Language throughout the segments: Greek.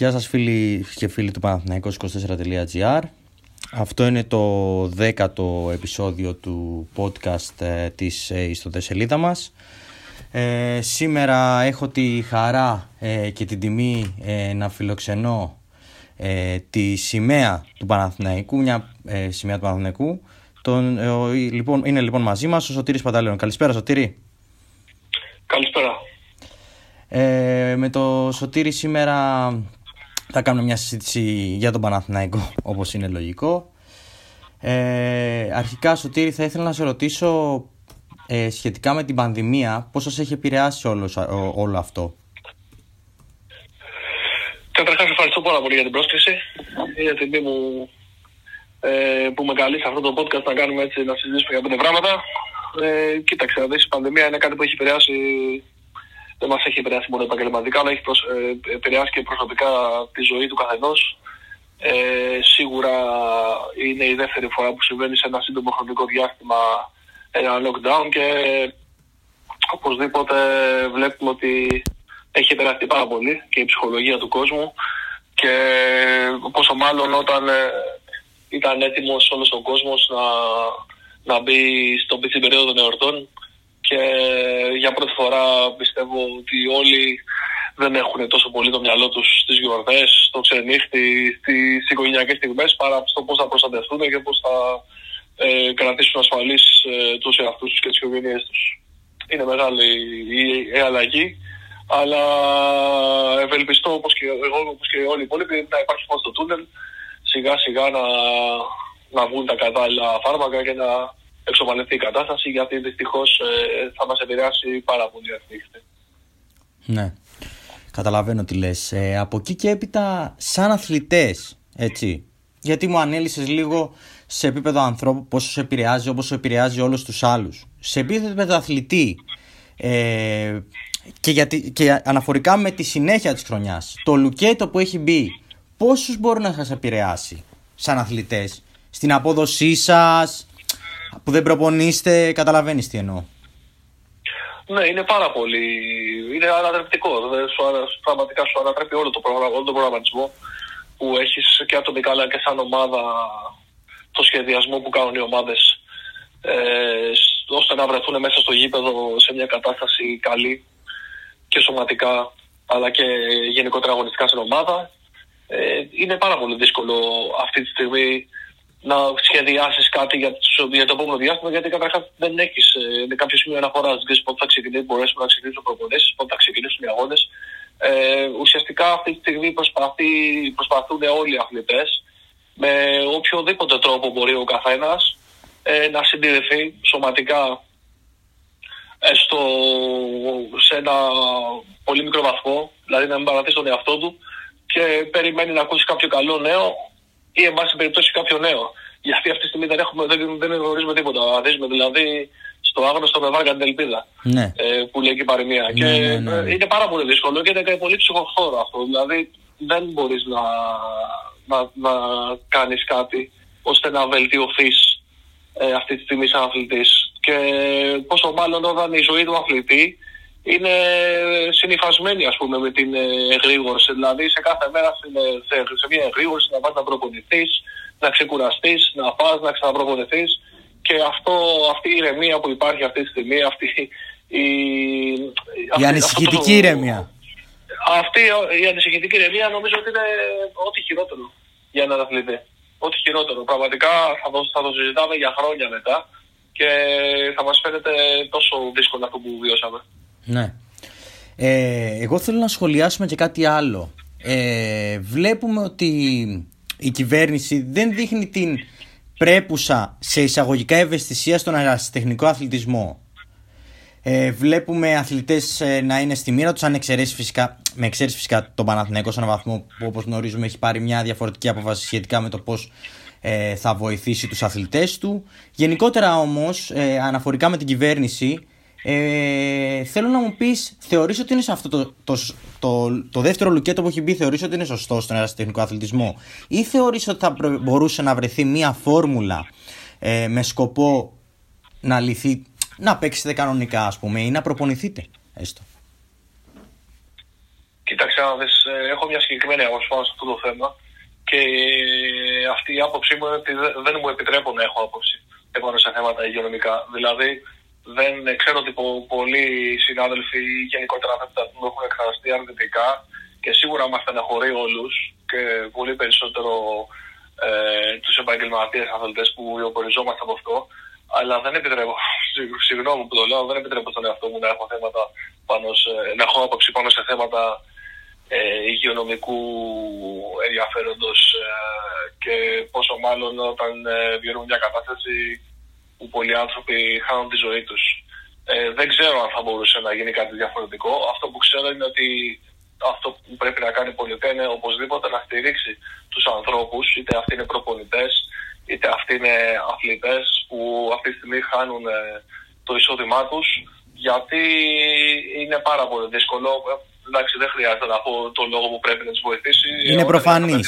Γεια σας φίλοι και φίλοι του Παναθηναϊκός24.gr Αυτό είναι το δέκατο επεισόδιο του podcast ε, της ε, ιστοτεσσελίδα μας. Ε, Σήμερα έχω τη χαρά ε, και την τιμή ε, να φιλοξενώ τη σημαία του Παναθηναϊκού Μια σημαία του Παναθηναϊκού. Τον, λοιπόν, Είναι λοιπόν μαζί μας ο Σωτήρης Πανταλέων. Καλησπέρα Σωτήρη. Καλησπέρα. Με το Σωτήρη σήμερα θα κάνουμε μια συζήτηση για τον Παναθηναϊκό όπως είναι λογικό. Ε, αρχικά Σωτήρη θα ήθελα να σε ρωτήσω ε, σχετικά με την πανδημία πώς σας έχει επηρεάσει όλος, όλο αυτό; Καταρχάς ευχαριστώ πάρα πολύ για την πρόσκληση για την τιμή μου ε, που με καλεί σε αυτό το podcast να κάνουμε έτσι να συζητήσουμε για πέντε πράγματα. Ε, κοίταξε, η πανδημία είναι κάτι που έχει επηρεάσει δεν μας έχει επηρεάσει μόνο επαγγελματικά, αλλά έχει προσ... Ε, επηρεάσει και προσωπικά τη ζωή του καθενός. Ε, σίγουρα είναι η δεύτερη φορά που συμβαίνει σε ένα σύντομο χρονικό διάστημα ένα lockdown και οπωσδήποτε βλέπουμε ότι έχει επηρεαστεί πάρα πολύ και η ψυχολογία του κόσμου και πόσο μάλλον όταν ε, ήταν έτοιμος όλος ο κόσμος να, να μπει στο στην περίοδο των εορτών και για πρώτη φορά πιστεύω ότι όλοι δεν έχουν τόσο πολύ το μυαλό τους στις γιορτές, στο ξενύχτη, στις οικογενειακές στιγμές παρά στο πώς θα προστατευτούν και πώς θα ε, κρατήσουν ασφαλείς ε, τους εαυτούς τους και τις οικογένειές τους. Είναι μεγάλη η, η αλλαγή, αλλά ευελπιστώ όπως και εγώ όπως και όλοι οι υπόλοιποι να υπάρχει φως στο τούνελ σιγά σιγά να, να βγουν τα κατάλληλα φάρμακα και να εξομαλυνθεί η κατάσταση γιατί δυστυχώς ε, θα μας επηρεάσει πάρα πολύ αυτή Ναι. Καταλαβαίνω τι λες. Ε, από εκεί και έπειτα σαν αθλητές, έτσι, γιατί μου ανέλησες λίγο σε επίπεδο ανθρώπου πόσο σε επηρεάζει όπως σε επηρεάζει όλους τους άλλους. Σε επίπεδο αθλητή ε, και, γιατί, και αναφορικά με τη συνέχεια της χρονιάς, το λουκέτο που έχει μπει, πόσους μπορεί να σας επηρεάσει σαν αθλητές, στην απόδοσή σας, που δεν προπονείστε, καταλαβαίνεις τι εννοώ. Ναι, είναι πάρα πολύ. Είναι ανατρεπτικό. Σου, πραγματικά σου ανατρέπει όλο το, πρόγραμμα, όλο το προγραμματισμό που έχεις και ατομικά αλλά και σαν ομάδα το σχεδιασμό που κάνουν οι ομάδες ε, ώστε να βρεθούν μέσα στο γήπεδο σε μια κατάσταση καλή και σωματικά αλλά και γενικότερα αγωνιστικά στην ομάδα. Ε, είναι πάρα πολύ δύσκολο αυτή τη στιγμή να σχεδιάσεις κάτι για, για το επόμενο διάστημα, γιατί καταρχάς δεν έχεις ε, κάποιο σημείο αναφοράς. Δεν ξέρεις πότε θα ξεκινήσει, μπορέσουμε να ξεκινήσουμε προπονήσεις, πότε θα ξεκινήσουν οι αγώνες. Ε, ουσιαστικά αυτή τη στιγμή προσπαθεί, προσπαθούν όλοι οι αθλητές με οποιοδήποτε τρόπο μπορεί ο καθένας ε, να συντηρηθεί σωματικά έστω σε ένα πολύ μικρό βαθμό, δηλαδή να μην παρατήσει τον εαυτό του και περιμένει να ακούσει κάποιο καλό νέο ή εν πάση περιπτώσει κάποιο νέο. Γιατί αυτή τη στιγμή δεν, έχουμε, δεν, δεν γνωρίζουμε τίποτα. Αδίζουμε δηλαδή στο άγνωστο με βάρκα την ελπίδα. Ναι. Ε, που λέει και η παροιμία. Ναι, και ναι, ναι, ναι. είναι πάρα πολύ δύσκολο και είναι και πολύ ψυχοχώρο αυτό. Δηλαδή δεν μπορείς να, να, να κάνεις κάτι ώστε να βελτιωθείς ε, αυτή τη στιγμή σαν αθλητής. Και πόσο μάλλον όταν η ζωή του αθλητή είναι συνειφασμένη ας πούμε με την ε, εγρήγορση. Δηλαδή σε κάθε μέρα σε, σε μια εγρήγορση να πας να προπονηθείς, να ξεκουραστείς, να πας να ξαναπροπονηθείς και αυτό, αυτή η ηρεμία που υπάρχει αυτή τη στιγμή, αυτή η... Η ανησυχητική ηρεμία. Αυτή η ανησυχητική ηρεμία νομίζω ότι είναι ό,τι χειρότερο για έναν αθλητή. Ό,τι χειρότερο. Πραγματικά θα το, θα το συζητάμε για χρόνια μετά και θα μας φαίνεται τόσο δύσκολο αυτό που βιώσαμε. Ναι. Ε, εγώ θέλω να σχολιάσουμε και κάτι άλλο. Ε, βλέπουμε ότι η κυβέρνηση δεν δείχνει την πρέπουσα σε εισαγωγικά ευαισθησία στον αεραστεχνικό αθλητισμό. Ε, βλέπουμε αθλητές ε, να είναι στη μοίρα τους, αν εξαιρέσεις φυσικά, με εξαίρεση φυσικά τον Παναθηναϊκό σε έναν βαθμό που όπως γνωρίζουμε έχει πάρει μια διαφορετική απόφαση σχετικά με το πώς ε, θα βοηθήσει τους αθλητές του. Γενικότερα όμως, ε, αναφορικά με την κυβέρνηση, ε, θέλω να μου πεις, θεωρείς ότι είναι σε αυτό το, το, το, το, δεύτερο λουκέτο που έχει μπει, θεωρείς ότι είναι σωστό στον αεραστεχνικό αθλητισμό, ή θεωρείς ότι θα μπορούσε να βρεθεί μία φόρμουλα ε, με σκοπό να λυθεί, να παίξετε κανονικά, ας πούμε, ή να προπονηθείτε, έστω; κοίταξε, ε, έχω μια συγκεκριμένη άποψη πάνω σε αυτό το θέμα και αυτή η άποψή μου είναι ότι δεν μου επιτρέπουν να έχω άποψη επάνω σε θέματα υγειονομικά. Δηλαδή, δεν ξέρω ότι πολλοί συνάδελφοι γενικότερα θα μου έχουν εκφραστεί αρνητικά και σίγουρα μας στεναχωρεί όλους και πολύ περισσότερο ε, τους επαγγελματίες αθλητές που βιοποριζόμαστε από αυτό. Αλλά δεν επιτρέπω, συγγνώμη που το λέω, δεν επιτρέπω στον εαυτό μου να έχω θέματα πάνω σε, να έχω άποψη πάνω σε θέματα ε, υγειονομικού ενδιαφέροντος ε, και πόσο μάλλον όταν ε, βιώνουμε μια κατάσταση που πολλοί άνθρωποι χάνουν τη ζωή τους. Ε, δεν ξέρω αν θα μπορούσε να γίνει κάτι διαφορετικό. Αυτό που ξέρω είναι ότι αυτό που πρέπει να κάνει η πολιτεία είναι οπωσδήποτε να στηρίξει τους ανθρώπους, είτε αυτοί είναι προπονητές, είτε αυτοί είναι αθλητές που αυτή τη στιγμή χάνουν ε, το εισόδημά τους γιατί είναι πάρα πολύ δύσκολο. Εντάξει, δεν χρειάζεται να πω τον λόγο που πρέπει να τους βοηθήσει. Είναι προφανής.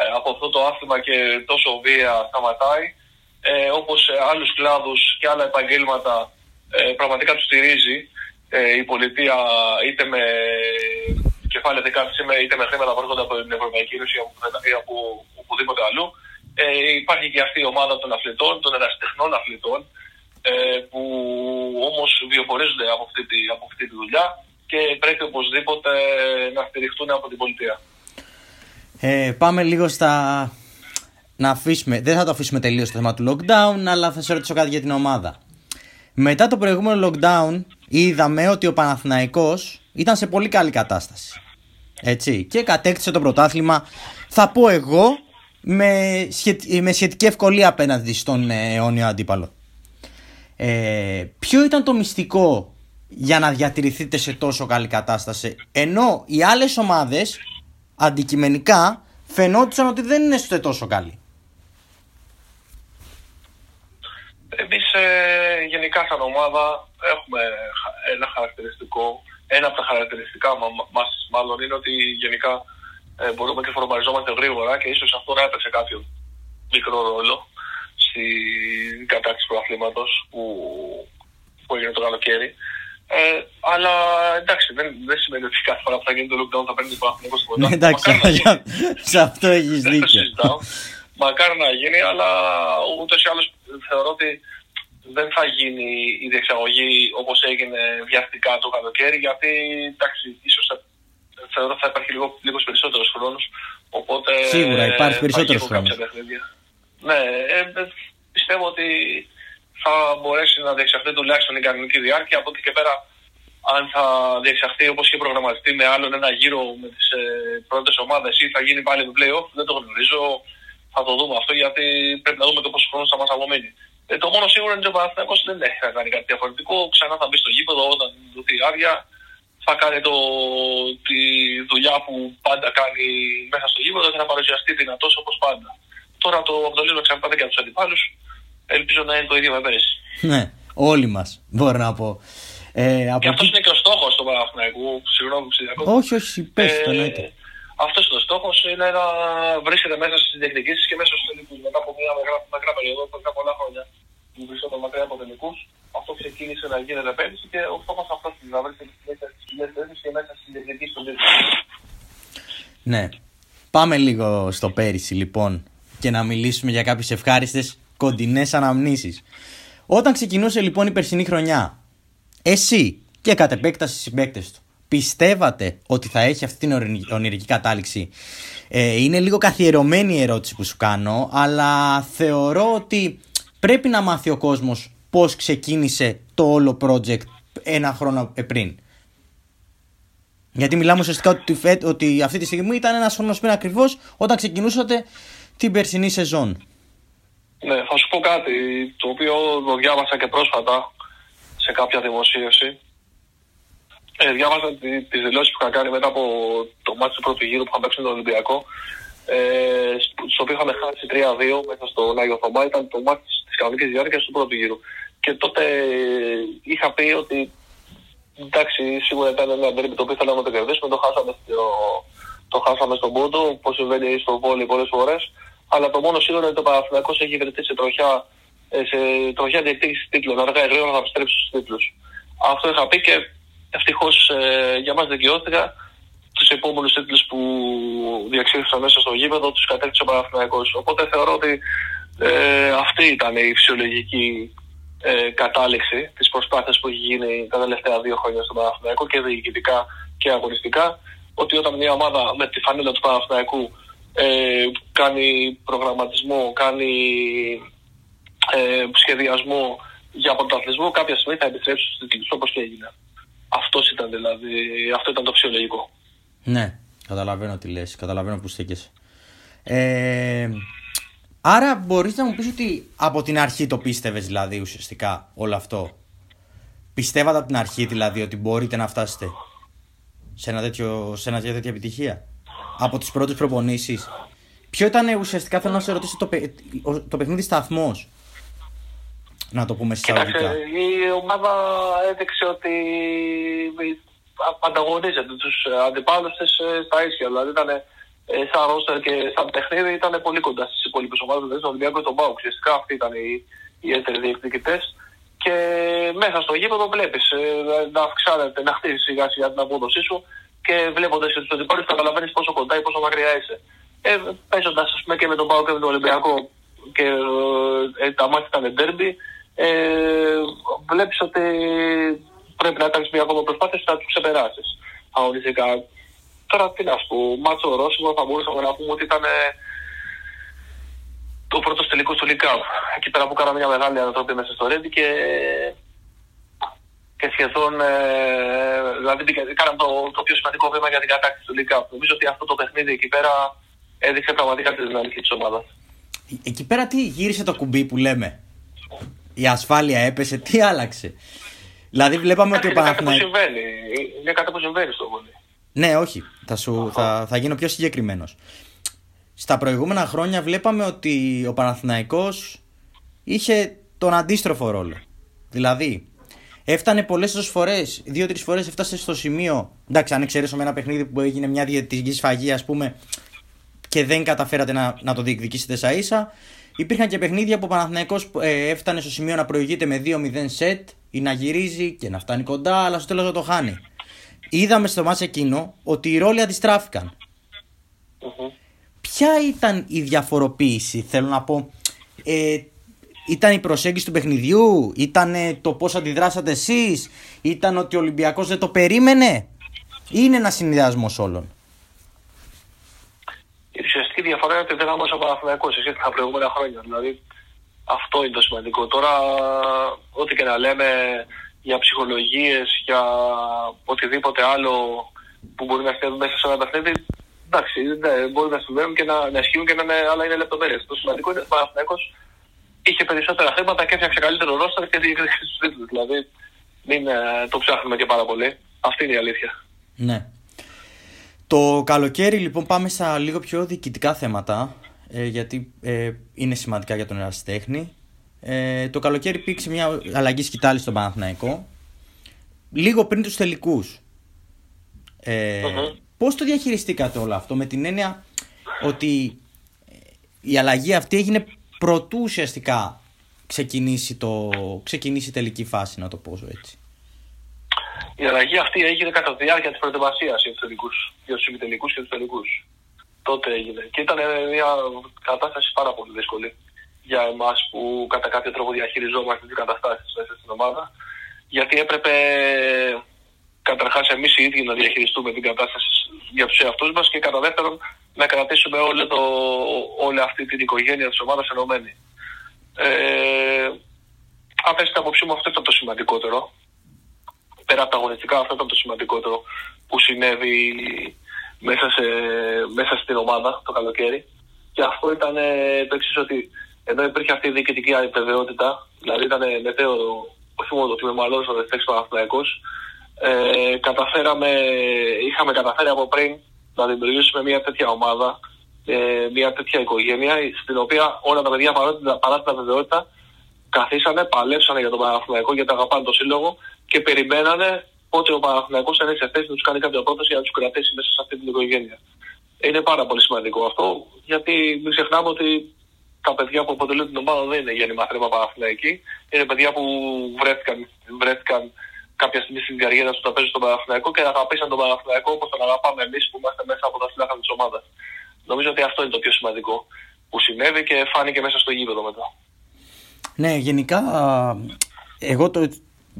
Ε, από αυτό το άθλημα και τόσο βία σταματάει. Ε, Όπως σε άλλους κλάδους και άλλα επαγγέλματα ε, πραγματικά τους στηρίζει ε, η πολιτεία είτε με κεφάλαια δεκάτης είτε με χρήματα που έρχονται από την Ευρωπαϊκή Ένωση ή από οπουδήποτε αλλού. Ε, υπάρχει και αυτή η ομάδα των αθλητών, των ερασιτεχνών αθλητών, ε, που όμως βιοπορίζονται από αυτή, τη, από αυτή τη δουλειά και πρέπει οπωσδήποτε να στηριχτούν από την πολιτεία. Ε, πάμε λίγο στα... Να αφήσουμε, δεν θα το αφήσουμε τελείως το θέμα του lockdown, αλλά θα σε ρωτήσω κάτι για την ομάδα. Μετά το προηγούμενο lockdown είδαμε ότι ο Παναθηναϊκός ήταν σε πολύ καλή κατάσταση. Έτσι. Και κατέκτησε το πρωτάθλημα, θα πω εγώ, με, με σχετική ευκολία απέναντι στον ε, αιώνιο αντίπαλο. Ε, ποιο ήταν το μυστικό για να διατηρηθείτε σε τόσο καλή κατάσταση; Ενώ οι άλλες ομάδες αντικειμενικά φαινόντουσαν ότι δεν είναι σε τόσο καλή. Εμείς ε, γενικά σαν ομάδα έχουμε ένα χαρακτηριστικό, ένα από τα χαρακτηριστικά μας μάλλον είναι ότι γενικά ε, μπορούμε και φορμαριζόμαστε γρήγορα και ίσως αυτό να έπαιξε κάποιο μικρό ρόλο στην κατάκτηση του αθλήματος που, που έγινε το καλοκαίρι. Ε, αλλά εντάξει, δεν, δεν σημαίνει ότι κάθε φορά που θα γίνει το lockdown θα παίρνει το αθλήμα στο Ναι, εντάξει, σε αυτό έχεις δίκιο. Μακάρι να γίνει, αλλά ούτως ή άλλως θεωρώ ότι δεν θα γίνει η διεξαγωγή όπως έγινε βιαστικά το καλοκαίρι, γιατί εντάξει, ίσως θεωρώ θα υπάρχει λίγο, λίγος περισσότερος χρόνος. Σίγουρα υπάρχει περισσότερος χρόνος. Ναι, ε, ε, πιστεύω ότι θα μπορέσει να διεξαχθεί τουλάχιστον η κανονική διάρκεια. Από εκεί και πέρα, αν θα διεξαχθεί όπως είχε προγραμματιστεί με άλλον ένα γύρο με τις ε, πρώτες ομάδες ή θα γίνει πάλι το playoff, δεν το γνωρίζω. Θα το δούμε αυτό γιατί πρέπει να δούμε το πόσο χρόνος θα μας απομείνει. Ε, το μόνο σίγουρο είναι ότι ο Παναθηναϊκός δεν έχει να κάνει κάτι διαφορετικό. Ξανά θα μπει στο γήπεδο όταν δοθεί άδεια. Θα κάνει το, τη δουλειά που πάντα κάνει μέσα στο γήπεδο και θα παρουσιαστεί δυνατός όπως πάντα. Τώρα το Απτολίνο εξαρτάται και από τους αντιπάλους. Ελπίζω να είναι το ίδιο με πέρυσι. Ναι, όλοι μας μπορώ να πω. Ε, από και αυτός είναι και ο στόχος του Παναθηναϊκού. Συγγνώμη που Όχι, όχι, πες το εννοείται. Αυτός είναι ο στόχος, είναι να βρίσκεται μέσα στι διεκδικήσει και μέσα στου τελικού. Μετά από μια μακρά περίοδο, μετά πολλά χρόνια που βρίσκονται μακριά από τελικούς, αυτό ξεκίνησε να γίνεται πέρυσι και ο στόχος αυτός είναι να βρίσκεται μέσα στι ψηλέ θέσει και μέσα στι διεκδικήσει των Ναι. Πάμε λίγο στο πέρυσι λοιπόν και να μιλήσουμε για κάποιες ευχάριστες κοντινές αναμνήσεις. Όταν ξεκινούσε λοιπόν η περσινή χρονιά, εσύ και κατ' επέκταση οι συμπαίκτες του, πιστεύατε ότι θα έχει αυτή την ονειρική κατάληξη; Ε, είναι λίγο καθιερωμένη η ερώτηση που σου κάνω, αλλά θεωρώ ότι πρέπει να μάθει ο κόσμος πώς ξεκίνησε το όλο project ένα χρόνο πριν. Γιατί μιλάμε ουσιαστικά ότι, ότι αυτή τη στιγμή ήταν ένας χρόνος πριν ακριβώς όταν ξεκινούσατε την περσινή σεζόν. Ναι, θα σου πω κάτι το οποίο το διάβασα και πρόσφατα σε κάποια δημοσίευση. Ε, διάβασα τις δηλώσεις που είχαν κάνει μετά από το μάτι του πρώτου γύρου που είχαν παίξει με τον Ολυμπιακό. Ε, στο οποίο είχαμε χάσει 3-2 μέσα στο Άγιο Θωμά. Ήταν το μάτι της κανονικής διάρκειας του πρώτου γύρου. Και τότε είχα πει ότι εντάξει, σίγουρα ήταν ένα μπέρμπι το οποίο θέλαμε να το κερδίσουμε. Το χάσαμε, στο, το χάσαμε στον πόντο, όπως συμβαίνει στο πόλι πολλές φορές αλλά το μόνο σίγουρο είναι ότι ο Παναθηναϊκός έχει βρεθεί σε τροχιά, ε, σε τροχιά διεκδίκηση τίτλων. Αργά ή γρήγορα θα επιστρέψει στους τίτλους. Αυτό είχα πει και ευτυχώς ε, για μας δικαιώθηκα επόμενους τίτλους που διαξήφθησαν μέσα στο γήπεδο τους κατέκτησε ο Παναθηναϊκός. Οπότε θεωρώ ότι ε, αυτή ήταν η φυσιολογική ε, κατάληξη της προσπάθειας που έχει γίνει τα τελευταία δύο χρόνια στον Παναθηναϊκό και διοικητικά και αγωνιστικά. Ότι όταν μια ομάδα με τη φανέλα του Παναθηναϊκού ε, κάνει προγραμματισμό, κάνει ε, σχεδιασμό για πρωταθλητισμό, κάποια στιγμή θα επιστρέψει στους τίτλους όπως και έγινε. Αυτός ήταν δηλαδή, αυτό ήταν το φυσιολογικό. Ναι, καταλαβαίνω τι λες, καταλαβαίνω που στέκεσαι. Ε, άρα μπορείς να μου πεις ότι από την αρχή το πίστευες δηλαδή ουσιαστικά όλο αυτό; Πιστεύατε από την αρχή δηλαδή ότι μπορείτε να φτάσετε σε, ένα τέτοιο, σε ένα τέτοια επιτυχία; Από τις πρώτες προπονήσεις; Ποιο ήταν ουσιαστικά, θέλω να σε ρωτήσω, το, το παιχνίδι σταθμός; Να το πούμε Κοιτάξτε, η ομάδα έδειξε ότι ανταγωνίζεται τους αντιπάλους της ε, στα ίσια. Δηλαδή ήταν ε, σαν ρόστερ και σαν παιχνίδι ήταν πολύ κοντά στις υπόλοιπες ομάδες. Δηλαδή στον Ολυμπιακό και τον Πάουκ. Ουσιαστικά αυτοί ήταν οι, οι έτεροι διεκδικητές. Και μέσα στο γήπεδο βλέπεις ε, να αυξάνεται, να χτίσει σιγά σιγά την απόδοσή σου και βλέποντας και τους αντιπάλους καταλαβαίνεις πόσο κοντά ή πόσο μακριά είσαι. Ε, Παίζοντας και με τον Πάουκ και με τον Ολυμπιακό και ε, τα μάτια ήταν ντέρμπι, ε, βλέπεις ότι πρέπει να κάνεις μια ακόμα προσπάθεια να τους ξεπεράσεις αγωνιστικά. Τώρα τι να σου πω, μάτσο Ρώσιμο θα μπορούσαμε να πούμε ότι ήταν το πρώτος τελικός του Λικάβ. Εκεί πέρα που κάναμε μια μεγάλη ανατροπή μέσα στο Ρέντι και, και σχεδόν ε, δηλαδή κάναμε το, το πιο σημαντικό βήμα για την κατάκτηση του Λικάβ. Νομίζω ότι αυτό το παιχνίδι εκεί πέρα έδειξε πραγματικά τη δυναμική της ομάδας. Εκεί πέρα τι γύρισε το κουμπί που λέμε η ασφάλεια έπεσε, τι άλλαξε; Δηλαδή βλέπαμε ότι ο Παναθηναϊκός... Είναι κάτι που συμβαίνει, είναι κάτι που συμβαίνει στο βολί. Ναι, όχι, θα, σου, θα, θα γίνω πιο συγκεκριμένος. Στα προηγούμενα χρόνια βλέπαμε ότι ο Παναθηναϊκός είχε τον αντίστροφο ρόλο. Δηλαδή, έφτανε πολλές φορέ, δύο-τρεις φορές έφτασε στο σημείο. Εντάξει, αν εξαιρέσω με ένα παιχνίδι που έγινε μια διαιτητική σφαγή, ας πούμε, και δεν καταφέρατε να, να το διεκδικήσετε σα ίσα, Υπήρχαν και παιχνίδια που ο Παναθηναϊκός ε, έφτανε στο σημείο να προηγείται με 2-0 σετ ή να γυρίζει και να φτάνει κοντά, αλλά στο τέλος να το χάνει. Είδαμε στο μάτς εκείνο ότι οι ρόλοι αντιστράφηκαν. Ποια ήταν η διαφοροποίηση, θέλω να πω. Ε, ήταν η προσέγγιση του παιχνιδιού, ήταν το πώς αντιδράσατε εσείς, ήταν ότι ο Ολυμπιακός δεν το περίμενε. Είναι ένας συνδυασμός όλων; Η διαφορά είναι ότι δεν άμεσα ο Παναθυναϊκό σε σχέση με τα προηγούμενα χρόνια. Δηλαδή αυτό είναι το σημαντικό. Τώρα, ό,τι και να λέμε για ψυχολογίες, για οτιδήποτε άλλο που μπορεί να στέλνουν μέσα σε ένα παιχνίδι, εντάξει, ναι, μπορεί να συμβαίνουν και να, να ισχύουν και να είναι, αλλά είναι λεπτομέρειες. Το σημαντικό είναι ότι ο Παναθυναϊκό είχε περισσότερα χρήματα και έφτιαξε καλύτερο ρόστερ και διεκδίκησε τους τίτλους. Δηλαδή, μην ε, το ψάχνουμε και πάρα πολύ. Αυτή είναι η αλήθεια. Ναι. Το καλοκαίρι λοιπόν πάμε στα λίγο πιο διοικητικά θέματα ε, γιατί ε, είναι σημαντικά για τον ερασιτέχνη. Ε, το καλοκαίρι υπήρξε μια αλλαγή σκητάλη στον Παναθηναϊκό λίγο πριν τους τελικούς. Ε, Πώς το διαχειριστήκατε όλο αυτό με την έννοια ότι η αλλαγή αυτή έγινε προτού ουσιαστικά ξεκινήσει, το, ξεκινήσει η τελική φάση να το πω έτσι. Η αλλαγή αυτή έγινε κατά τη διάρκεια της προετοιμασίας για τους τελικούς, για τους ημιτελικούς και τους τελικούς. Τότε έγινε. Και ήταν μια κατάσταση πάρα πολύ δύσκολη για εμάς που κατά κάποιο τρόπο διαχειριζόμαστε τις καταστάσεις μέσα στην ομάδα. Γιατί έπρεπε καταρχάς εμείς οι ίδιοι να διαχειριστούμε την κατάσταση για τους εαυτούς μας και κατά δεύτερον να κρατήσουμε όλη, το, όλη αυτή την οικογένεια της ομάδας ενωμένη. Ε, αν θέσει την άποψή μου, αυτό ήταν το σημαντικότερο πέρα από τα αγωνιστικά, αυτό ήταν το σημαντικότερο που συνέβη μέσα, σε, μέσα στην ομάδα το καλοκαίρι. Και αυτό ήταν ε, το εξής ότι ενώ υπήρχε αυτή η διοικητική αβεβαιότητα, δηλαδή ήταν μετέωρο, όχι μόνο ότι με μαλώσει ο Δευτέξ Παναθυναϊκό, ε, καταφέραμε, είχαμε καταφέρει από πριν να δημιουργήσουμε μια τέτοια ομάδα, ε, μια τέτοια οικογένεια, στην οποία όλα τα παιδιά παρά την αβεβαιότητα καθίσανε, παλέψανε για τον Παναθηναϊκό γιατί αγαπάνε το σύλλογο και περιμένανε πότε ο Παναθηναϊκός θα είναι σε θέση να τους κάνει κάποια πρόταση για να τους κρατήσει μέσα σε αυτή την οικογένεια. Είναι πάρα πολύ σημαντικό αυτό γιατί μην ξεχνάμε ότι τα παιδιά που αποτελούν την ομάδα δεν είναι γέννημα θρέμα Παναθηναϊκή. Είναι παιδιά που βρέθηκαν, βρέθηκαν κάποια στιγμή στην καριέρα τους να παίζουν στον Παναθηναϊκό και αγαπήσαν τον Παναθηναϊκό όπως τον αγαπάμε εμείς που είμαστε μέσα από τα φυλάχα της ομάδας. Νομίζω ότι αυτό είναι το πιο σημαντικό που συνέβη και φάνηκε μέσα στο γήπεδο μετά. Ναι, γενικά εγώ το,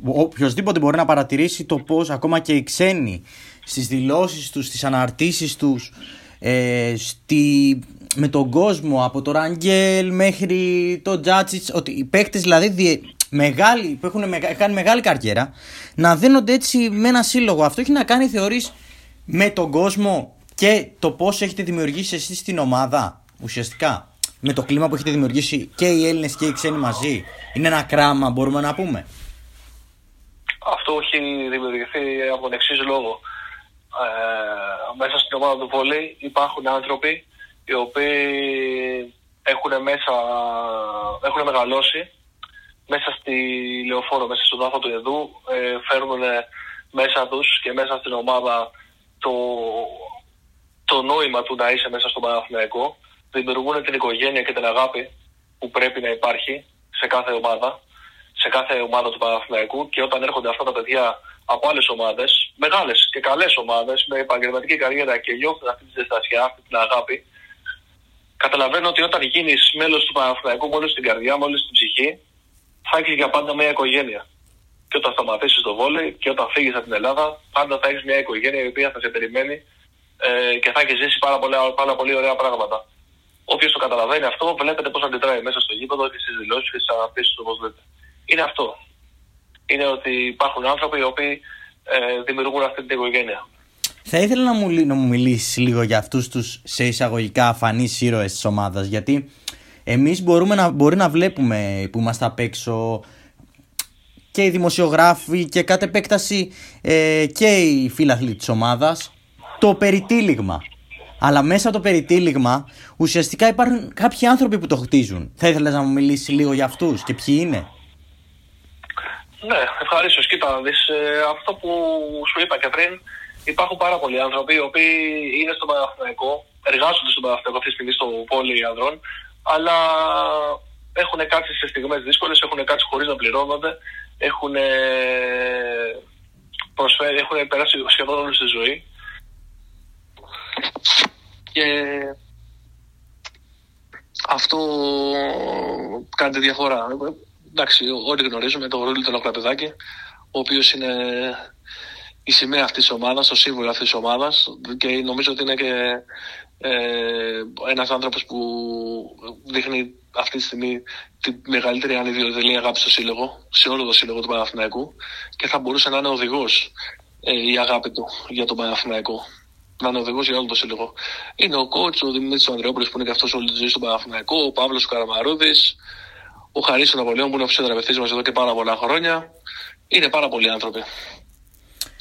οποιοδήποτε μπορεί να παρατηρήσει το πώς ακόμα και οι ξένοι στις δηλώσεις τους, στις αναρτήσεις τους ε, στη, με τον κόσμο από το Ραγγέλ μέχρι το Τζάτσιτς ότι οι παίκτες δηλαδή διε, μεγάλοι, που έχουν κάνει μεγάλη καριέρα να δίνονται έτσι με ένα σύλλογο. Αυτό έχει να κάνει θεωρείς με τον κόσμο και το πώς έχετε δημιουργήσει εσείς στην ομάδα ουσιαστικά με το κλίμα που έχετε δημιουργήσει και οι Έλληνες και οι ξένοι μαζί είναι ένα κράμα μπορούμε να πούμε; Αυτό έχει δημιουργηθεί από τον εξή λόγο. Ε, μέσα στην ομάδα του βόλεϊ υπάρχουν άνθρωποι οι οποίοι έχουν, μέσα, έχουν μεγαλώσει μέσα στη λεωφόρο, μέσα στον δάφο του Εδού, ε, φέρνουν μέσα τους και μέσα στην ομάδα το, το νόημα του να είσαι μέσα στον Παναθηναϊκό, δημιουργούν την οικογένεια και την αγάπη που πρέπει να υπάρχει σε κάθε ομάδα σε κάθε ομάδα του Παναθηναϊκού και όταν έρχονται αυτά τα παιδιά από άλλες ομάδες, μεγάλες και καλές ομάδες, με επαγγελματική καριέρα και νιώθουν αυτή τη ζεστασιά, αυτή την αγάπη, καταλαβαίνω ότι όταν γίνεις μέλος του Παναθηναϊκού με όλη την καρδιά, με όλη την ψυχή, θα έχεις για πάντα μια οικογένεια. Και όταν σταματήσεις το βόλεϊ και όταν φύγεις από την Ελλάδα, πάντα θα έχεις μια οικογένεια η οποία θα σε περιμένει ε, και θα έχεις ζήσει πάρα, πολλά, πάρα πολύ ωραία πράγματα. Όποιος το καταλαβαίνει αυτό, βλέπετε πώς αντιδράει μέσα στο γήπεδο και στις δηλώσεις και στις αναπτύσσει όπως λέτε είναι αυτό. Είναι ότι υπάρχουν άνθρωποι οι οποίοι ε, δημιουργούν αυτή την οικογένεια. Θα ήθελα να μου, να μου μιλήσεις λίγο για αυτούς τους σε εισαγωγικά αφανείς ήρωες της ομάδας γιατί εμείς μπορούμε να, μπορεί να βλέπουμε που είμαστε απ' έξω και οι δημοσιογράφοι και κατ' επέκταση ε, και οι φίλαθλοι της ομάδας το περιτύλιγμα. Αλλά μέσα από το περιτύλιγμα ουσιαστικά υπάρχουν κάποιοι άνθρωποι που το χτίζουν. Θα ήθελα να μου μιλήσεις λίγο για αυτούς και ποιοι είναι; Ναι, ευχαρίστω. Κοίτα, δεις, ε, αυτό που σου είπα και πριν, υπάρχουν πάρα πολλοί άνθρωποι οι οποίοι είναι στο Παναθηναϊκό, εργάζονται στο Παναθηναϊκό αυτή τη στιγμή στο πόλι ανδρών, αλλά έχουν κάτσει σε στιγμές δύσκολες, έχουν κάτσει χωρίς να πληρώνονται, έχουν, προσφέρει, έχουν περάσει σχεδόν όλη τη ζωή. Και αυτό κάνει τη διαφορά εντάξει, όλοι γνωρίζουμε τον Ρούλη τον Οκραπεδάκη, ο οποίος είναι η σημαία αυτής της ομάδας, το σύμβολο αυτής της ομάδας και νομίζω ότι είναι και ε, ένας άνθρωπος που δείχνει αυτή τη στιγμή τη μεγαλύτερη ανιδιοτελή αγάπη στο σύλλογο, σε όλο το σύλλογο του Παναθηναϊκού και θα μπορούσε να είναι οδηγός ε, η αγάπη του για τον Παναθηναϊκό. Να είναι οδηγό για όλο το σύλλογο. Είναι ο κότσο, ο Δημήτρης Ανδρεόπουλος που είναι και αυτός όλη τη ζωή στον Παναθηναϊκό, ο Παύλος Καραμαρούδης, ο Χαρίς ο Ναπολέων που είναι ο φυσιοθεραπευτής μας εδώ και πάρα πολλά χρόνια. Είναι πάρα πολλοί άνθρωποι.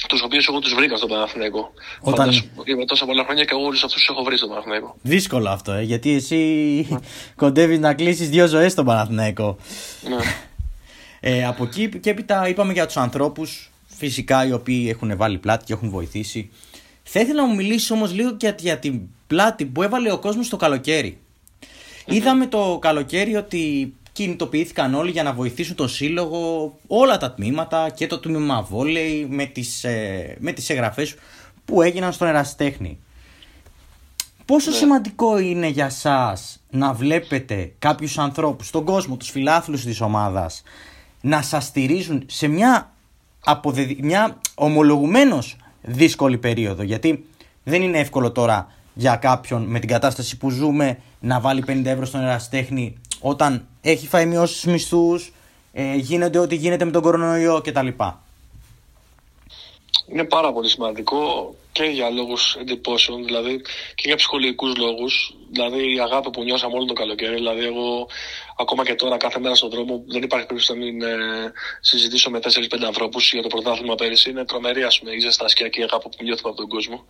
Τους οποίους εγώ τους βρήκα στον Παναθηναϊκό. Όταν... Είμαι τόσα πολλά χρόνια και εγώ όλους αυτούς τους έχω βρει στον Παναθηναϊκό. Δύσκολο αυτό, ε, γιατί εσύ ναι. κοντεύεις να κλείσεις δύο ζωές στον Παναθηναϊκό. Ναι. Ε, από εκεί και έπειτα είπαμε για τους ανθρώπους, φυσικά οι οποίοι έχουν βάλει πλάτη και έχουν βοηθήσει. Θα ήθελα να μου μιλήσεις όμως λίγο και για την πλάτη που έβαλε ο κόσμος το καλοκαιρι Είδαμε το καλοκαίρι ότι κινητοποιήθηκαν όλοι για να βοηθήσουν το σύλλογο, όλα τα τμήματα και το τμήμα βόλεϊ με τις, ε, με τις εγγραφές που έγιναν στον εραστέχνη. Πόσο ναι. σημαντικό είναι για σας να βλέπετε κάποιους ανθρώπους στον κόσμο, τους φιλάθλους της ομάδας να σας στηρίζουν σε μια, αποδεδει... μια ομολογουμένως δύσκολη περίοδο γιατί δεν είναι εύκολο τώρα για κάποιον με την κατάσταση που ζούμε να βάλει 50 ευρώ στον εραστέχνη όταν έχει φάει μειώσεις μισθούς, ε, γίνεται ό,τι γίνεται με τον κορονοϊό κτλ. Είναι πάρα πολύ σημαντικό και για λόγους εντυπώσεων, δηλαδή και για ψυχολογικούς λόγους. Δηλαδή η αγάπη που νιώσαμε όλο το καλοκαίρι. Δηλαδή, εγώ ακόμα και τώρα κάθε μέρα στον δρόμο δεν υπάρχει περίπτωση να μην ε, συζητήσω με 4-5 ανθρώπους για το πρωτάθλημα πέρυσι. Είναι τρομερή ας πούμε, η ζεστασιά και η αγάπη που νιώθουμε από τον κόσμο.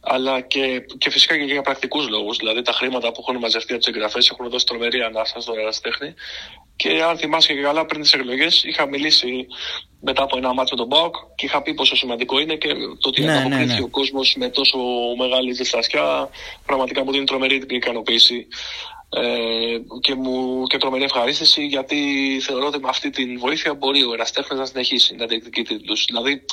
Αλλά και, και φυσικά και για πρακτικούς λόγους. Δηλαδή τα χρήματα που έχουν μαζευτεί από τις εγγραφές έχουν δώσει τρομερή ανάσα στον ερασιτέχνη. Και αν θυμάσαι και καλά πριν τις εκλογές, είχα μιλήσει μετά από ένα μάτσο με τον Μπάουκ και είχα πει πόσο σημαντικό είναι και το ότι ναι, ανταποκρίθηκε ναι, ναι. ο κόσμος με τόσο μεγάλη ζεστασιά. Πραγματικά μου δίνει τρομερή ικανοποίηση ε, και, μου, και τρομερή ευχαρίστηση γιατί θεωρώ ότι με αυτή τη βοήθεια μπορεί ο Εραστέχνη να συνεχίσει να διεκδικεί τίτλου. Δηλαδή,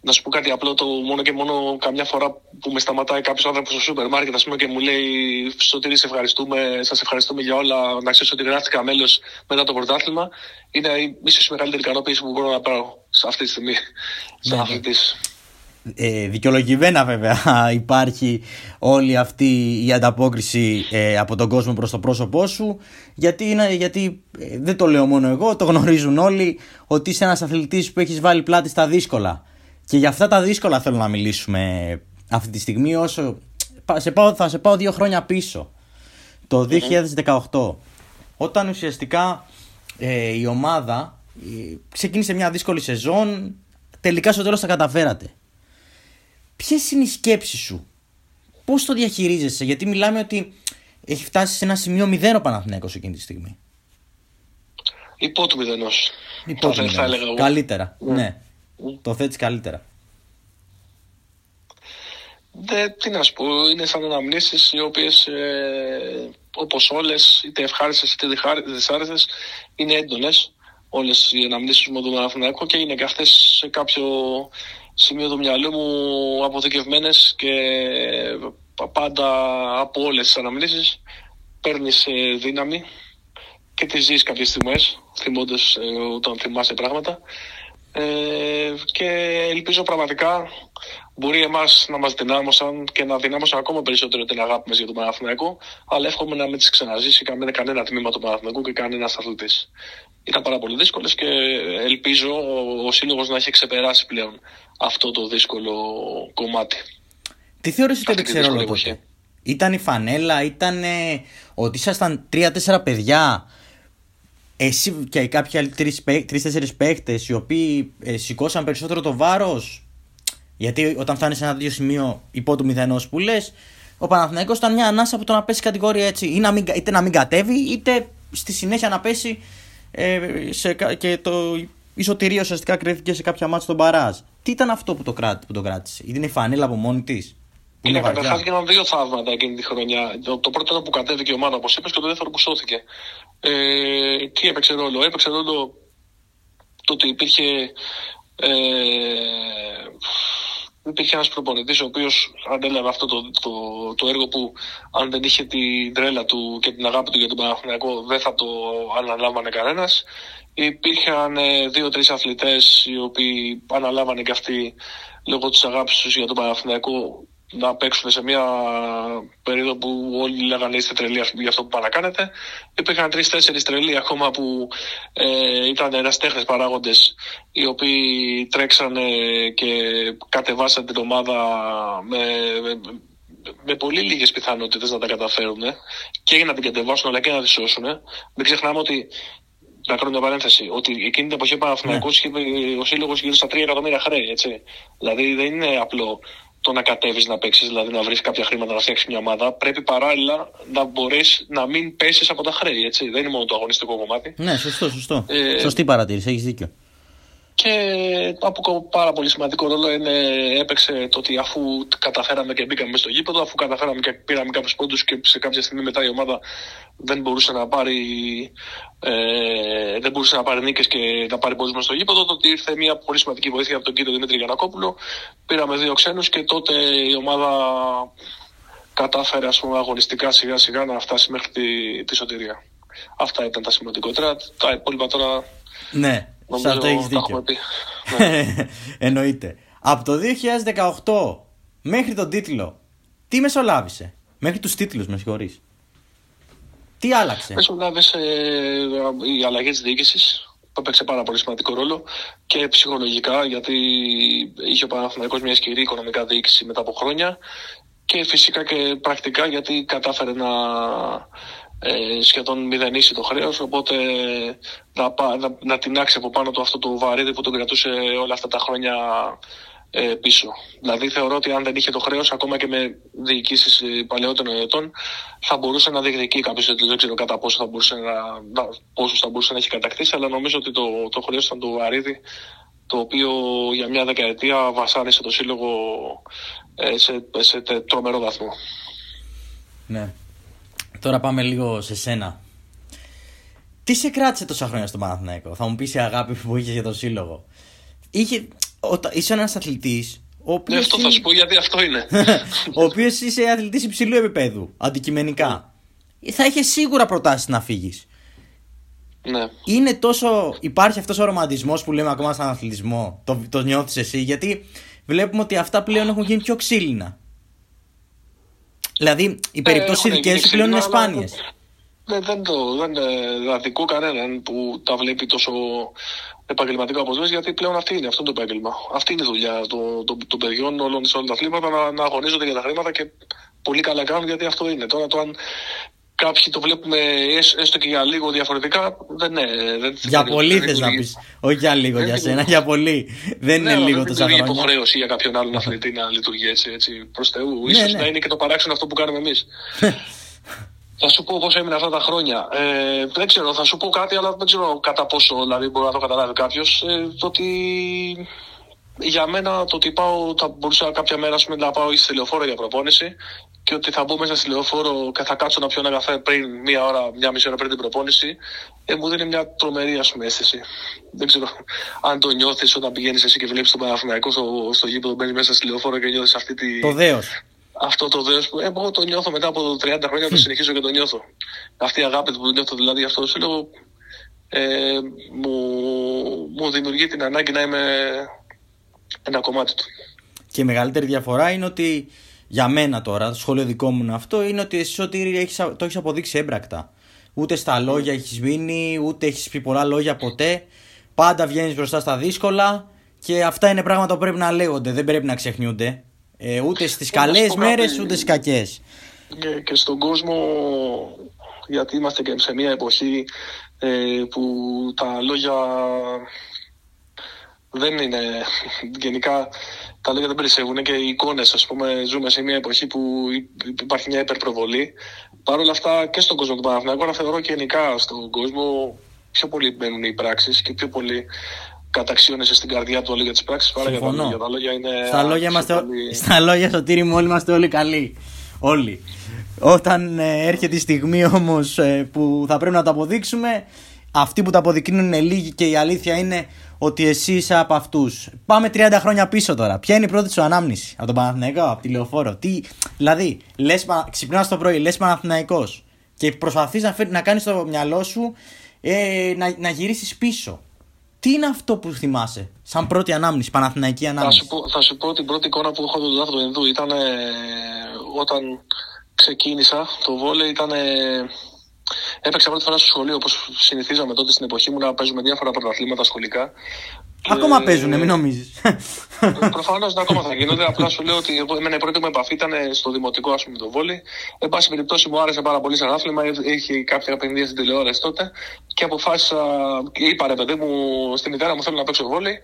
να σου πω κάτι απλό, το μόνο και μόνο καμιά φορά που με σταματάει κάποιος άνθρωπος στο σούπερ μάρκετ πούμε, και μου λέει Σωτήρη, σε ευχαριστούμε, σας ευχαριστούμε για όλα, να ξέρεις ότι γράφτηκα μέλο μετά το πρωτάθλημα, είναι η ίσως μεγαλύτερη ικανοποίηση που μπορώ να πάρω σε αυτή τη στιγμή. Ναι, ναι. Ε, δικαιολογημένα βέβαια υπάρχει όλη αυτή η ανταπόκριση ε, από τον κόσμο προς το πρόσωπό σου γιατί, είναι, γιατί ε, δεν το λέω μόνο εγώ, το γνωρίζουν όλοι ότι είσαι ένας αθλητής που έχεις βάλει πλάτη στα δύσκολα. Και για αυτά τα δύσκολα θέλω να μιλήσουμε αυτή τη στιγμή όσο σε πάω, θα σε πάω δύο χρόνια πίσω. Το 2018 όταν ουσιαστικά ε, η ομάδα ε, ξεκίνησε μια δύσκολη σεζόν τελικά στο τέλος τα καταφέρατε Ποιες είναι οι σκέψεις σου, Πώς το διαχειρίζεσαι, Γιατί μιλάμε ότι έχει φτάσει σε ένα σημείο μηδέν ο Παναθηναίκος εκείνη τη στιγμή. Υπό του μηδενό. Υπό του μηδενό. Καλύτερα. Ναι. ναι. Το θέτεις καλύτερα. Δε, τι να σου πω, είναι σαν αναμνήσεις οι οποίες ε, όπως όλες, είτε ευχάριστες είτε δυσάρεστες, είναι έντονες. Όλες οι αναμνήσεις μου του Παναθηναϊκού και είναι και αυτές σε κάποιο σημείο του μυαλού μου αποθηκευμένες και πάντα από όλες τις αναμνήσεις παίρνεις ε, δύναμη και τη ζεις κάποιες στιγμές, θυμώντας ε, όταν θυμάσαι πράγματα. Ε, και ελπίζω πραγματικά μπορεί εμάς να μας δυνάμωσαν και να δυνάμωσαν ακόμα περισσότερο την αγάπη μας για τον Παναθηναϊκό, αλλά εύχομαι να μην τις ξαναζήσει κανένα, κανένα τμήμα του Παναθηναϊκού και κανένας αθλητής. Ήταν πάρα πολύ δύσκολες και ελπίζω ο, ο σύλλογος να έχει ξεπεράσει πλέον αυτό το δύσκολο κομμάτι. Τι θεωρείς ότι έπαιξε ρόλο τότε; Ήταν η φανέλα, ήταν ότι ήσασταν τρία-τέσσερα παιδιά; Εσύ και κάποιοι άλλοι τρει-τέσσερι παίχτες οι οποίοι ε, σηκώσαν περισσότερο το βάρος; Γιατί όταν φτάνεις σε ένα τέτοιο σημείο υπό του μηδενός που λες, ο Παναθηναϊκός ήταν μια ανάσα από το να πέσει κατηγορία έτσι. Ή να μην, είτε να μην κατέβει, είτε στη συνέχεια να πέσει ε, σε, και το η σωτηρία ουσιαστικά κρίθηκε σε κάποια μάτια στον Παράζ. Τι ήταν αυτό που το, κράτη, που το κράτησε, Είναι η φανέλα από μόνη της; Είναι καταρχά έγιναν δύο θαύματα εκείνη τη χρονιά. Το, το πρώτο ήταν που κατέβηκε η ομάδα, όπως είπες, και το δεύτερο που σώθηκε. Ε, τι έπαιξε ρόλο. Έπαιξε ρόλο το ότι υπήρχε. Ε, υπήρχε ένας προπονητής ο οποίος αντέλαβε αυτό το, το, το, έργο που αν δεν είχε την τρέλα του και την αγάπη του για τον Παναθηναϊκό δεν θα το αναλάμβανε κανένας. Υπήρχαν ε, δύο-τρεις αθλητές οι οποίοι αναλάβανε και αυτοί λόγω της αγάπης τους για τον Παναθηναϊκό να παίξουν σε μια περίοδο που όλοι λέγανε είστε τρελοί για αυτό που πάνε να κάνετε. Υπήρχαν τρει-τέσσερι τρελοί ακόμα που ε, ήταν εραστέχνε παράγοντες οι οποίοι τρέξανε και κατεβάσαν την ομάδα με, με, με πολύ λίγες πιθανότητες να τα καταφέρουν και να την κατεβάσουν αλλά και να τη σώσουν. Μην ξεχνάμε ότι να κάνω μια παρένθεση, ότι εκείνη την εποχή ο ναι. ο Σύλλογος γύρω στα 3 εκατομμύρια χρέη. Έτσι. Δηλαδή δεν είναι απλό το να κατέβεις να παίξεις, δηλαδή να βρεις κάποια χρήματα να φτιάξεις μια ομάδα. Πρέπει παράλληλα να μπορέσει να μην πέσεις από τα χρέη. Έτσι. Δεν είναι μόνο το αγωνιστικό κομμάτι. Ναι, σωστό, σωστό. Ε, Σωστή παρατήρηση, έχεις δίκιο. Και από πάρα πολύ σημαντικό ρόλο είναι, έπαιξε το ότι αφού καταφέραμε και μπήκαμε στο γήπεδο, αφού καταφέραμε και πήραμε κάποιους πόντους και σε κάποια στιγμή μετά η ομάδα δεν μπορούσε να πάρει, ε, δεν μπορούσε να πάρει νίκες και να πάρει πόντους στο γήπεδο, το ότι ήρθε μια πολύ σημαντική βοήθεια από τον κύριο Δημήτρη Γιανακόπουλο. Πήραμε δύο ξένους και τότε η ομάδα κατάφερε ας πούμε, αγωνιστικά σιγά σιγά να φτάσει μέχρι τη, τη σωτηρία. Αυτά ήταν τα σημαντικότερα. Τα υπόλοιπα τώρα. Ναι. Σε αυτό έχεις δίκιο. Ναι. Εννοείται. Από το 2018 μέχρι τον τίτλο, τι μεσολάβησε; Μέχρι τους τίτλους, με συγχωρείς. Τι άλλαξε; Μεσολάβησε ε, η αλλαγή της διοίκησης που έπαιξε πάρα πολύ σημαντικό ρόλο και ψυχολογικά γιατί είχε ο Παναθηναϊκός μια ισχυρή οικονομικά διοίκηση μετά από χρόνια και φυσικά και πρακτικά γιατί κατάφερε να ε, σχεδόν μηδενίσει το χρέος. Οπότε να, να, να τεινάξει από πάνω του αυτό το βαρύδι που τον κρατούσε όλα αυτά τα χρόνια ε, πίσω. Δηλαδή θεωρώ ότι αν δεν είχε το χρέος, ακόμα και με διοικήσεις ε, παλαιότερων ετών, θα μπορούσε να διεκδικεί κάποιος. Δεν ξέρω κατά πόσο θα μπορούσε να, να, πόσους θα μπορούσε να έχει κατακτήσει, αλλά νομίζω ότι το, το χρέος ήταν το βαρύδι το οποίο για μια δεκαετία βασάνισε το σύλλογο ε, σε, σε τρομερό βαθμό. Ναι. Τώρα πάμε λίγο σε σένα. Τι σε κράτησε τόσα χρόνια στο Παναθηναϊκό, θα μου πεις η αγάπη που είχες για τον σύλλογο. Είχε, είσαι ένας αθλητής. Ναι, αυτό θα σου πω γιατί αυτό είναι. ο οποίος είσαι αθλητής υψηλού επίπεδου, αντικειμενικά. Θα είχες σίγουρα προτάσεις να φύγεις. Ναι. Είναι τόσο. Υπάρχει αυτός ο ρομαντισμός που λέμε ακόμα στον αθλητισμό; Το, το νιώθεις εσύ, γιατί βλέπουμε ότι αυτά πλέον έχουν γίνει πιο ξύλινα. Δηλαδή, οι περιπτώσεις ε, δικέ σου πλέον είναι σπάνιες. Δεν, δεν, το, δεν ε, αδικώ κανέναν που τα βλέπει τόσο επαγγελματικά όπως λες, γιατί πλέον αυτή είναι, αυτό το επάγγελμα. Αυτή είναι η δουλειά των το, το, παιδιών όλων σε όλα τα αθλήματα να, να αγωνίζονται για τα χρήματα και πολύ καλά κάνουν γιατί αυτό είναι. Τώρα το αν κάποιοι το βλέπουμε έστω και για λίγο διαφορετικά, δεν είναι. Δεν, για πολύ θες να πεις. Όχι για λίγο για σένα, για πολύ. Δεν είναι ναι, λίγο το Δεν είναι υποχρέωση για κάποιον άλλον αθλητή να λειτουργεί έτσι, έτσι προς Θεού. Ναι, σω ναι. να είναι και το παράξενο αυτό που κάνουμε εμείς. Θα σου πω πώς έμεινα αυτά τα χρόνια. Ε, δεν ξέρω, θα σου πω κάτι, αλλά δεν ξέρω κατά πόσο δηλαδή, μπορεί να το καταλάβει κάποιος. Ε, το ότι για μένα το ότι πάω, θα μπορούσα κάποια μέρα πούμε, να πάω στη λεωφόρο για προπόνηση και ότι θα μπω μέσα στη λεωφόρο και θα κάτσω να πιω ένα καφέ πριν μία ώρα, μία μισή ώρα πριν την προπόνηση, ε, μου δίνει μια τρομερή ας πούμε, αίσθηση. Δεν ξέρω αν το νιώθεις όταν πηγαίνεις εσύ και βλέπεις τον Παναθηναϊκό στο, στο γήπεδο, μπαίνεις μέσα στη λεωφόρο και νιώθεις αυτή τη. Το δέος αυτό το δέος που ε, εγώ το νιώθω μετά από 30 χρόνια, το συνεχίζω και το νιώθω. Αυτή η αγάπη που νιώθω δηλαδή αυτό το σύλλογο ε, μου, μου δημιουργεί την ανάγκη να είμαι ένα κομμάτι του. Και η μεγαλύτερη διαφορά είναι ότι για μένα τώρα, το σχόλιο δικό μου είναι αυτό, είναι ότι εσύ ότι έχεις, το έχεις αποδείξει έμπρακτα. Ούτε στα λόγια έχεις μείνει, ούτε έχεις πει πολλά λόγια ποτέ. Πάντα βγαίνεις μπροστά στα δύσκολα και αυτά είναι πράγματα που πρέπει να λέγονται, δεν πρέπει να ξεχνιούνται. Ε, ούτε στις καλές μέρες ούτε στις κακές. Και, και στον κόσμο, γιατί είμαστε και σε μια εποχή ε, που τα λόγια δεν είναι γενικά τα λόγια δεν περισσεύουν και οι εικόνες ας πούμε ζούμε σε μια εποχή που υπάρχει μια υπερπροβολή Παρ' όλα αυτά και στον κόσμο του Παναθηναϊκού αλλά θεωρώ και γενικά στον κόσμο πιο πολύ μπαίνουν οι πράξεις και πιο πολύ καταξιώνεσαι στην καρδιά του όλοι για τι πράξει παρά για τα λόγια. Τα λόγια είναι. Στα λόγια, είμαστε, πολύ... στα λόγια σωτήρι μου, όλοι είμαστε όλοι καλοί. Όλοι. Όταν ε, έρχεται η στιγμή όμως ε, που θα πρέπει να το αποδείξουμε, αυτοί που το αποδεικνύουν είναι λίγοι και η αλήθεια είναι ότι εσύ είσαι από αυτούς. Πάμε 30 χρόνια πίσω τώρα. Ποια είναι η πρώτη σου ανάμνηση; Από τον Παναθηναϊκό, από τη λεωφόρο. Τι, δηλαδή, λες, ξυπνάς το πρωί, λες Παναθηναϊκός και προσπαθείς να, να κάνεις στο μυαλό σου ε, να, να γυρίσεις πίσω. Τι είναι αυτό που θυμάσαι, σαν πρώτη ανάμνηση, Παναθηναϊκή ανάμνηση; Θα σου πω, θα σου πω την πρώτη εικόνα που έχω τον Δάφτο Ινδού. Ήταν ε, όταν ξεκίνησα το βόλεϊ, ήταν. Ε, έπαιξα πρώτη φορά στο σχολείο, όπως συνηθίζαμε τότε στην εποχή μου να παίζουμε διάφορα πρωταθλήματα σχολικά. Ακόμα και... παίζουν, μην νομίζεις. Προφανώς ναι, ακόμα θα γίνονται. Απλά σου λέω ότι εμένα η πρώτη μου επαφή ήταν στο δημοτικό, ας πούμε, το βόλι. Εν πάση περιπτώσει, μου άρεσε πάρα πολύ σαν άθλημα. Είχε κάποια παιχνίδια στην τηλεόραση τότε. Και αποφάσισα, είπα ρε παιδί μου, στη μητέρα μου θέλω να παίξω βόλι.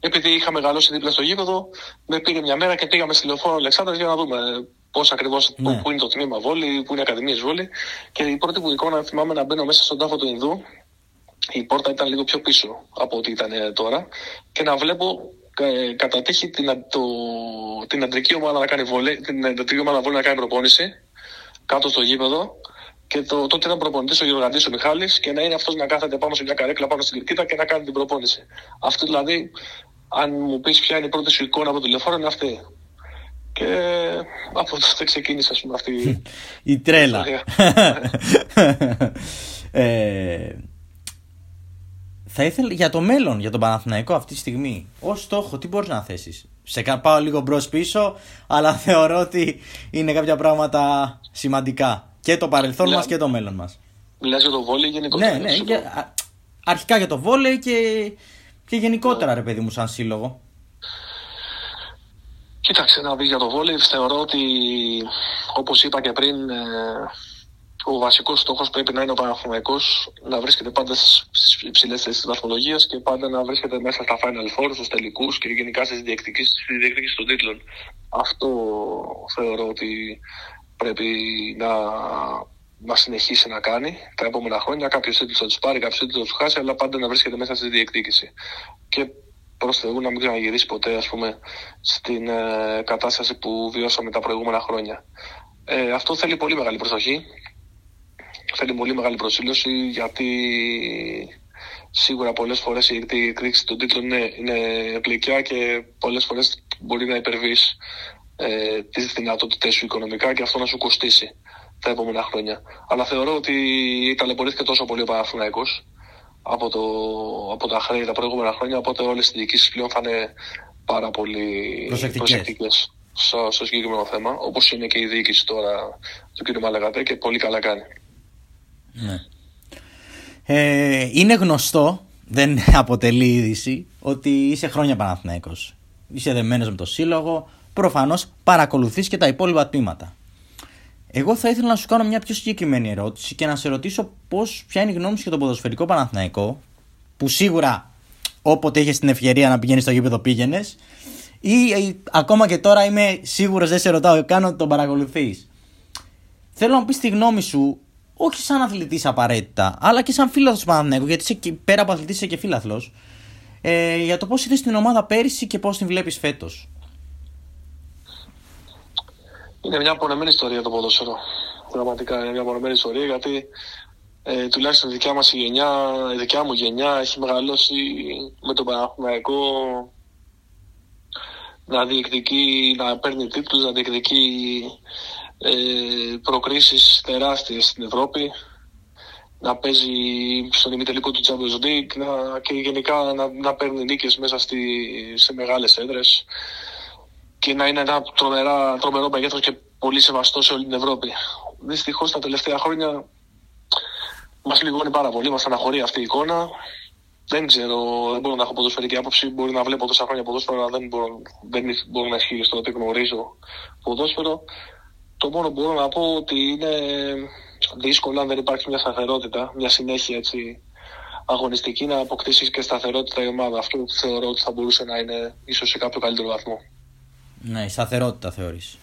Επειδή είχα μεγαλώσει δίπλα στο γήπεδο, με πήρε μια μέρα και πήγαμε στη λεωφόρο Αλεξάνδρα για να δούμε πώς ακριβώς, ναι. πού είναι το τμήμα βόλι, πού είναι η Ακαδημίας Βόλι. Και η πρώτη μου εικόνα θυμάμαι να μπαίνω μέσα στον τάφο του Ινδού η πόρτα ήταν λίγο πιο πίσω από ό,τι ήταν ε, τώρα και να βλέπω ε, κατά τύχη την, το, την αντρική ομάδα να κάνει βολέ, την αντρική ομάδα βολέ να κάνει προπόνηση κάτω στο γήπεδο και το, τότε ήταν προπονητής ο Γεωργαντής ο Μιχάλης και να είναι αυτός να κάθεται πάνω σε μια καρέκλα πάνω στην κερκίδα και να κάνει την προπόνηση. Αυτό δηλαδή, αν μου πεις ποια είναι η πρώτη σου εικόνα από το τηλεφόρο, είναι αυτή. Και από τότε ξεκίνησε, ας πούμε, αυτή η τρέλα. ε, θα ήθελα για το μέλλον, για τον Παναθηναϊκό αυτή τη στιγμή, ως στόχο, τι μπορείς να θέσεις; Σε πάω λίγο μπρος πίσω, αλλά θεωρώ ότι είναι κάποια πράγματα σημαντικά. Και το παρελθόν μας και το μέλλον μας. Μιλάς για το βόλεϊ γενικότερα. Ναι, ναι. Για, αρχικά για το βόλεϊ και, και γενικότερα, ρε παιδί μου, σαν σύλλογο. Κοίταξε να δεις για το βόλεϊ. Θεωρώ ότι, όπως είπα και πριν, ε, ο βασικός στόχος πρέπει να είναι ο Παναθηναϊκός να βρίσκεται πάντα στις υψηλές θέσεις της βαθμολογίας και πάντα να βρίσκεται μέσα στα Final Four, στους τελικούς και γενικά στις διεκδικήσεις των τίτλων. Αυτό θεωρώ ότι πρέπει να, να συνεχίσει να κάνει τα επόμενα χρόνια. Κάποιος τίτλος θα τους πάρει, κάποιος τίτλος θα τους χάσει, αλλά πάντα να βρίσκεται μέσα στη διεκδίκηση. Και προς Θεού να μην ξαναγυρίσει ποτέ ας πούμε, στην ε, κατάσταση που βιώσαμε τα προηγούμενα χρόνια. Ε, αυτό θέλει πολύ μεγάλη προσοχή. Θέλει πολύ μεγάλη προσήλωση γιατί σίγουρα πολλές φορές η εκδίκηση των τίτλων είναι, είναι γλυκιά και πολλές φορές μπορεί να υπερβείς ε, τις δυνατότητες σου οικονομικά και αυτό να σου κοστίσει τα επόμενα χρόνια. Αλλά θεωρώ ότι ταλαιπωρήθηκε τόσο πολύ ο Παναθηναϊκός από, το, από τα χρέη τα προηγούμενα χρόνια, οπότε όλες οι διοικήσεις πλέον θα είναι πάρα πολύ προσεκτικές στο, στο συγκεκριμένο θέμα, όπως είναι και η διοίκηση τώρα του κ. Μαλαγατέ και πολύ καλά κάνει. Ναι. Ε, είναι γνωστό, δεν αποτελεί είδηση, ότι είσαι χρόνια Παναθηναϊκός. Είσαι δεμένος με το σύλλογο, προφανώς παρακολουθείς και τα υπόλοιπα τμήματα. Εγώ θα ήθελα να σου κάνω μια πιο συγκεκριμένη ερώτηση και να σε ρωτήσω πώς, ποια είναι η γνώμη σου για το ποδοσφαιρικό Παναθηναϊκό, που σίγουρα όποτε είχες την ευκαιρία να πηγαίνεις στο γήπεδο πήγαινες, ή ε, ακόμα και τώρα είμαι σίγουρος, δεν σε ρωτάω κάνω ότι τον παρακολουθείς. Θέλω να πεις τη γνώμη σου, όχι σαν αθλητής απαραίτητα, αλλά και σαν φίλαθλος του Παναθηναϊκού, γιατί είσαι πέρα από αθλητής είσαι και φίλαθλος, ε, για το πώς είδες την ομάδα πέρυσι και πώς την βλέπεις φέτος. Είναι μια απονεμένη ιστορία το ποδόσφαιρο. Πραγματικά είναι μια απονεμένη ιστορία γιατί ε, τουλάχιστον η δικιά μας γενιά, η δικιά μου γενιά έχει μεγαλώσει με τον Παναθηναϊκό να διεκδικεί, να παίρνει τίτλους, να διεκδικεί ε, προκρίσεις τεράστιες στην Ευρώπη να παίζει στον ημιτελικό του Champions League να, και γενικά να, να παίρνει νίκες μέσα στη, σε μεγάλες έδρες και να είναι ένα τρομερά, τρομερό μεγέθος και πολύ σεβαστό σε όλη την Ευρώπη. Δυστυχώς τα τελευταία χρόνια μας λιγώνει πάρα πολύ, μας αναχωρεί αυτή η εικόνα. Δεν ξέρω, δεν μπορώ να έχω ποδοσφαιρική άποψη. Μπορεί να βλέπω τόσα χρόνια ποδόσφαιρο, αλλά δεν μπορώ, δεν μπορώ να ισχύει ότι γνωρίζω ποδόσφαιρο. Το μόνο που μπορώ να πω ότι είναι δύσκολο αν δεν υπάρχει μια σταθερότητα, μια συνέχεια έτσι, αγωνιστική να αποκτήσεις και σταθερότητα η ομάδα. Αυτό θεωρώ ότι θα μπορούσε να είναι ίσως σε κάποιο καλύτερο βαθμό. Ναι, η σταθερότητα θεωρείς.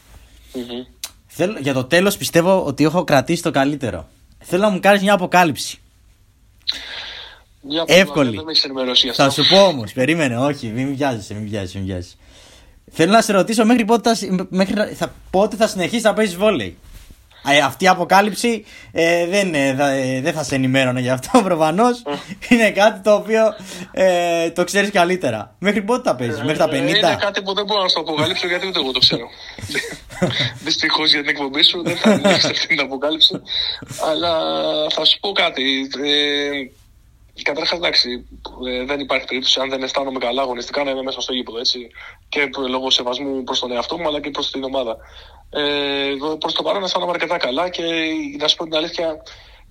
για το τέλος πιστεύω ότι έχω κρατήσει το καλύτερο. Θέλω να μου κάνεις μια αποκάλυψη. Μια Εύκολη. Θα σου πω όμως, περίμενε, όχι, μην βιάζεσαι, μην βιάζεσαι, μην βιάζεσαι. Θέλω να σε ρωτήσω μέχρι πότε θα, μέχρι, θα, πότε θα συνεχίσεις να παίζεις βόλεϊ; Ε, αυτή η αποκάλυψη ε, δεν, ε, θα, ε, δεν θα σε ενημέρωνε γι' αυτό προφανώς. είναι κάτι το οποίο ε, το ξέρεις καλύτερα. Μέχρι πότε θα παίζεις, μέχρι τα 50. Είναι κάτι που δεν μπορώ να σου αποκαλύψω γιατί ούτε εγώ το ξέρω. Δυστυχώς για την εκπομπή σου δεν θα ανοίξεις αυτή την αποκάλυψη. Αλλά θα σου πω κάτι. Ε, Καταρχάς, εντάξει, δεν υπάρχει περίπτωση αν δεν αισθάνομαι καλά αγωνιστικά να είμαι μέσα στο γήπεδο. Έτσι, και λόγω σεβασμού προς τον εαυτό μου αλλά και προς την ομάδα. Ε, Προς το παρόν αισθάνομαι αρκετά καλά και να σου πω την αλήθεια,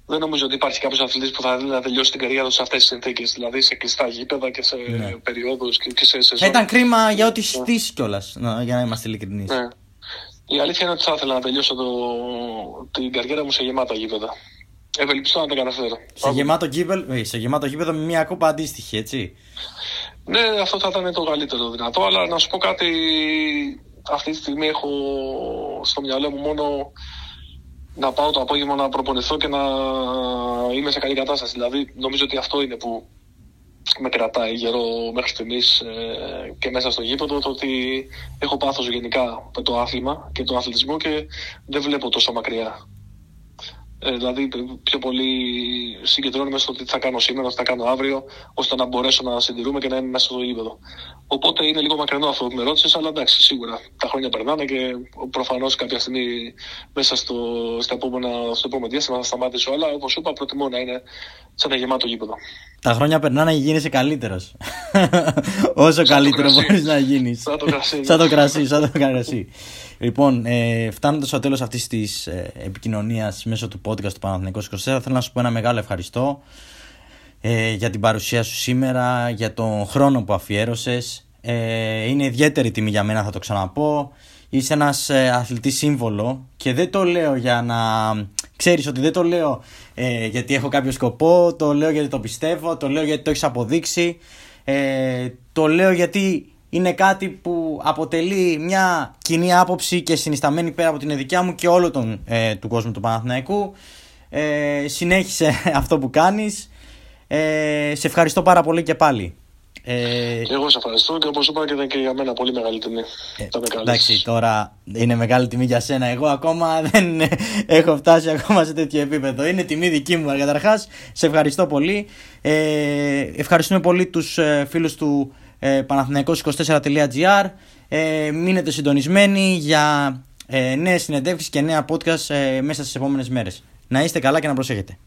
δεν νομίζω ότι υπάρχει κάποιος αθλητής που θα θέλει να τελειώσει την καριέρα του σε αυτές τις συνθήκες. Δηλαδή σε κλειστά γήπεδα και σε ναι. περιόδους και, σε σεζόν. ήταν κρίμα για ό,τι στήσει κιόλας, για να είμαστε ειλικρινείς. Ναι. Η αλήθεια είναι ότι θα ήθελα να τελειώσω το, την καριέρα μου σε γεμάτα γήπεδα. Ευελπιστώ να τα καταφέρω. Σε γεμάτο, γήπεδο, ε, σε γεμάτο γήπεδο με μια κόπα αντίστοιχη, έτσι. Ναι, αυτό θα ήταν το καλύτερο δυνατό, αλλά να σου πω κάτι αυτή τη στιγμή έχω στο μυαλό μου μόνο να πάω το απόγευμα να προπονηθώ και να είμαι σε καλή κατάσταση. Δηλαδή, νομίζω ότι αυτό είναι που με κρατάει γερό μέχρι στιγμής ε, και μέσα στο γήπεδο το ότι έχω πάθος γενικά με το άθλημα και τον αθλητισμό και δεν βλέπω τόσο μακριά. Ε, δηλαδή πιο πολύ συγκεντρώνουμε στο τι θα κάνω σήμερα, τι θα κάνω αύριο, ώστε να μπορέσω να συντηρούμε και να είμαι μέσα στο γήπεδο. Οπότε είναι λίγο μακρινό αυτό που με ρώτησες, αλλά εντάξει, σίγουρα τα χρόνια περνάνε και προφανώς κάποια στιγμή μέσα στο, στα επόμενα, στο επόμενο διάστημα θα σταματήσω. Αλλά όπως είπα, προτιμώ να είναι σε ένα γεμάτο γήπεδο. Τα χρόνια περνάνε και γίνεσαι καλύτερος. Όσο καλύτερο μπορείς να γίνεις. Σαν το κρασί. σαν το κρασί, σαν το κρασί. Λοιπόν, ε, φτάνοντας στο τέλος αυτής της ε, επικοινωνίας μέσω του podcast του Παναθηνικού 24, θέλω να σου πω ένα μεγάλο ευχαριστώ ε, για την παρουσία σου σήμερα, για τον χρόνο που αφιέρωσες. Ε, είναι ιδιαίτερη τιμή για μένα, θα το ξαναπώ. Είσαι ένας ε, αθλητής σύμβολο και δεν το λέω για να ξέρεις ότι δεν το λέω ε, γιατί έχω κάποιο σκοπό, το λέω γιατί το πιστεύω, το λέω γιατί το έχεις αποδείξει, ε, το λέω γιατί είναι κάτι που αποτελεί μια κοινή άποψη και συνισταμένη πέρα από την δικιά μου και όλο τον, ε, του κόσμου του Παναθηναϊκού. Ε, συνέχισε αυτό που κάνεις. Ε, σε ευχαριστώ πάρα πολύ και πάλι. Ε, εγώ σε ευχαριστώ και όπως είπα και ήταν και για μένα πολύ μεγάλη τιμή. Ε, εντάξει, τώρα είναι μεγάλη τιμή για σένα. Εγώ ακόμα δεν έχω φτάσει ακόμα σε τέτοιο επίπεδο. Είναι τιμή δική μου. Καταρχάς, σε ευχαριστώ πολύ. Ε, ευχαριστούμε πολύ τους ε, φίλους του ε, Παναθηναϊκός24.gr. Ε, μείνετε συντονισμένοι για ε, νέες συνεντεύξεις και νέα podcast ε, μέσα στις επόμενες μέρες. Να είστε καλά και να προσέχετε.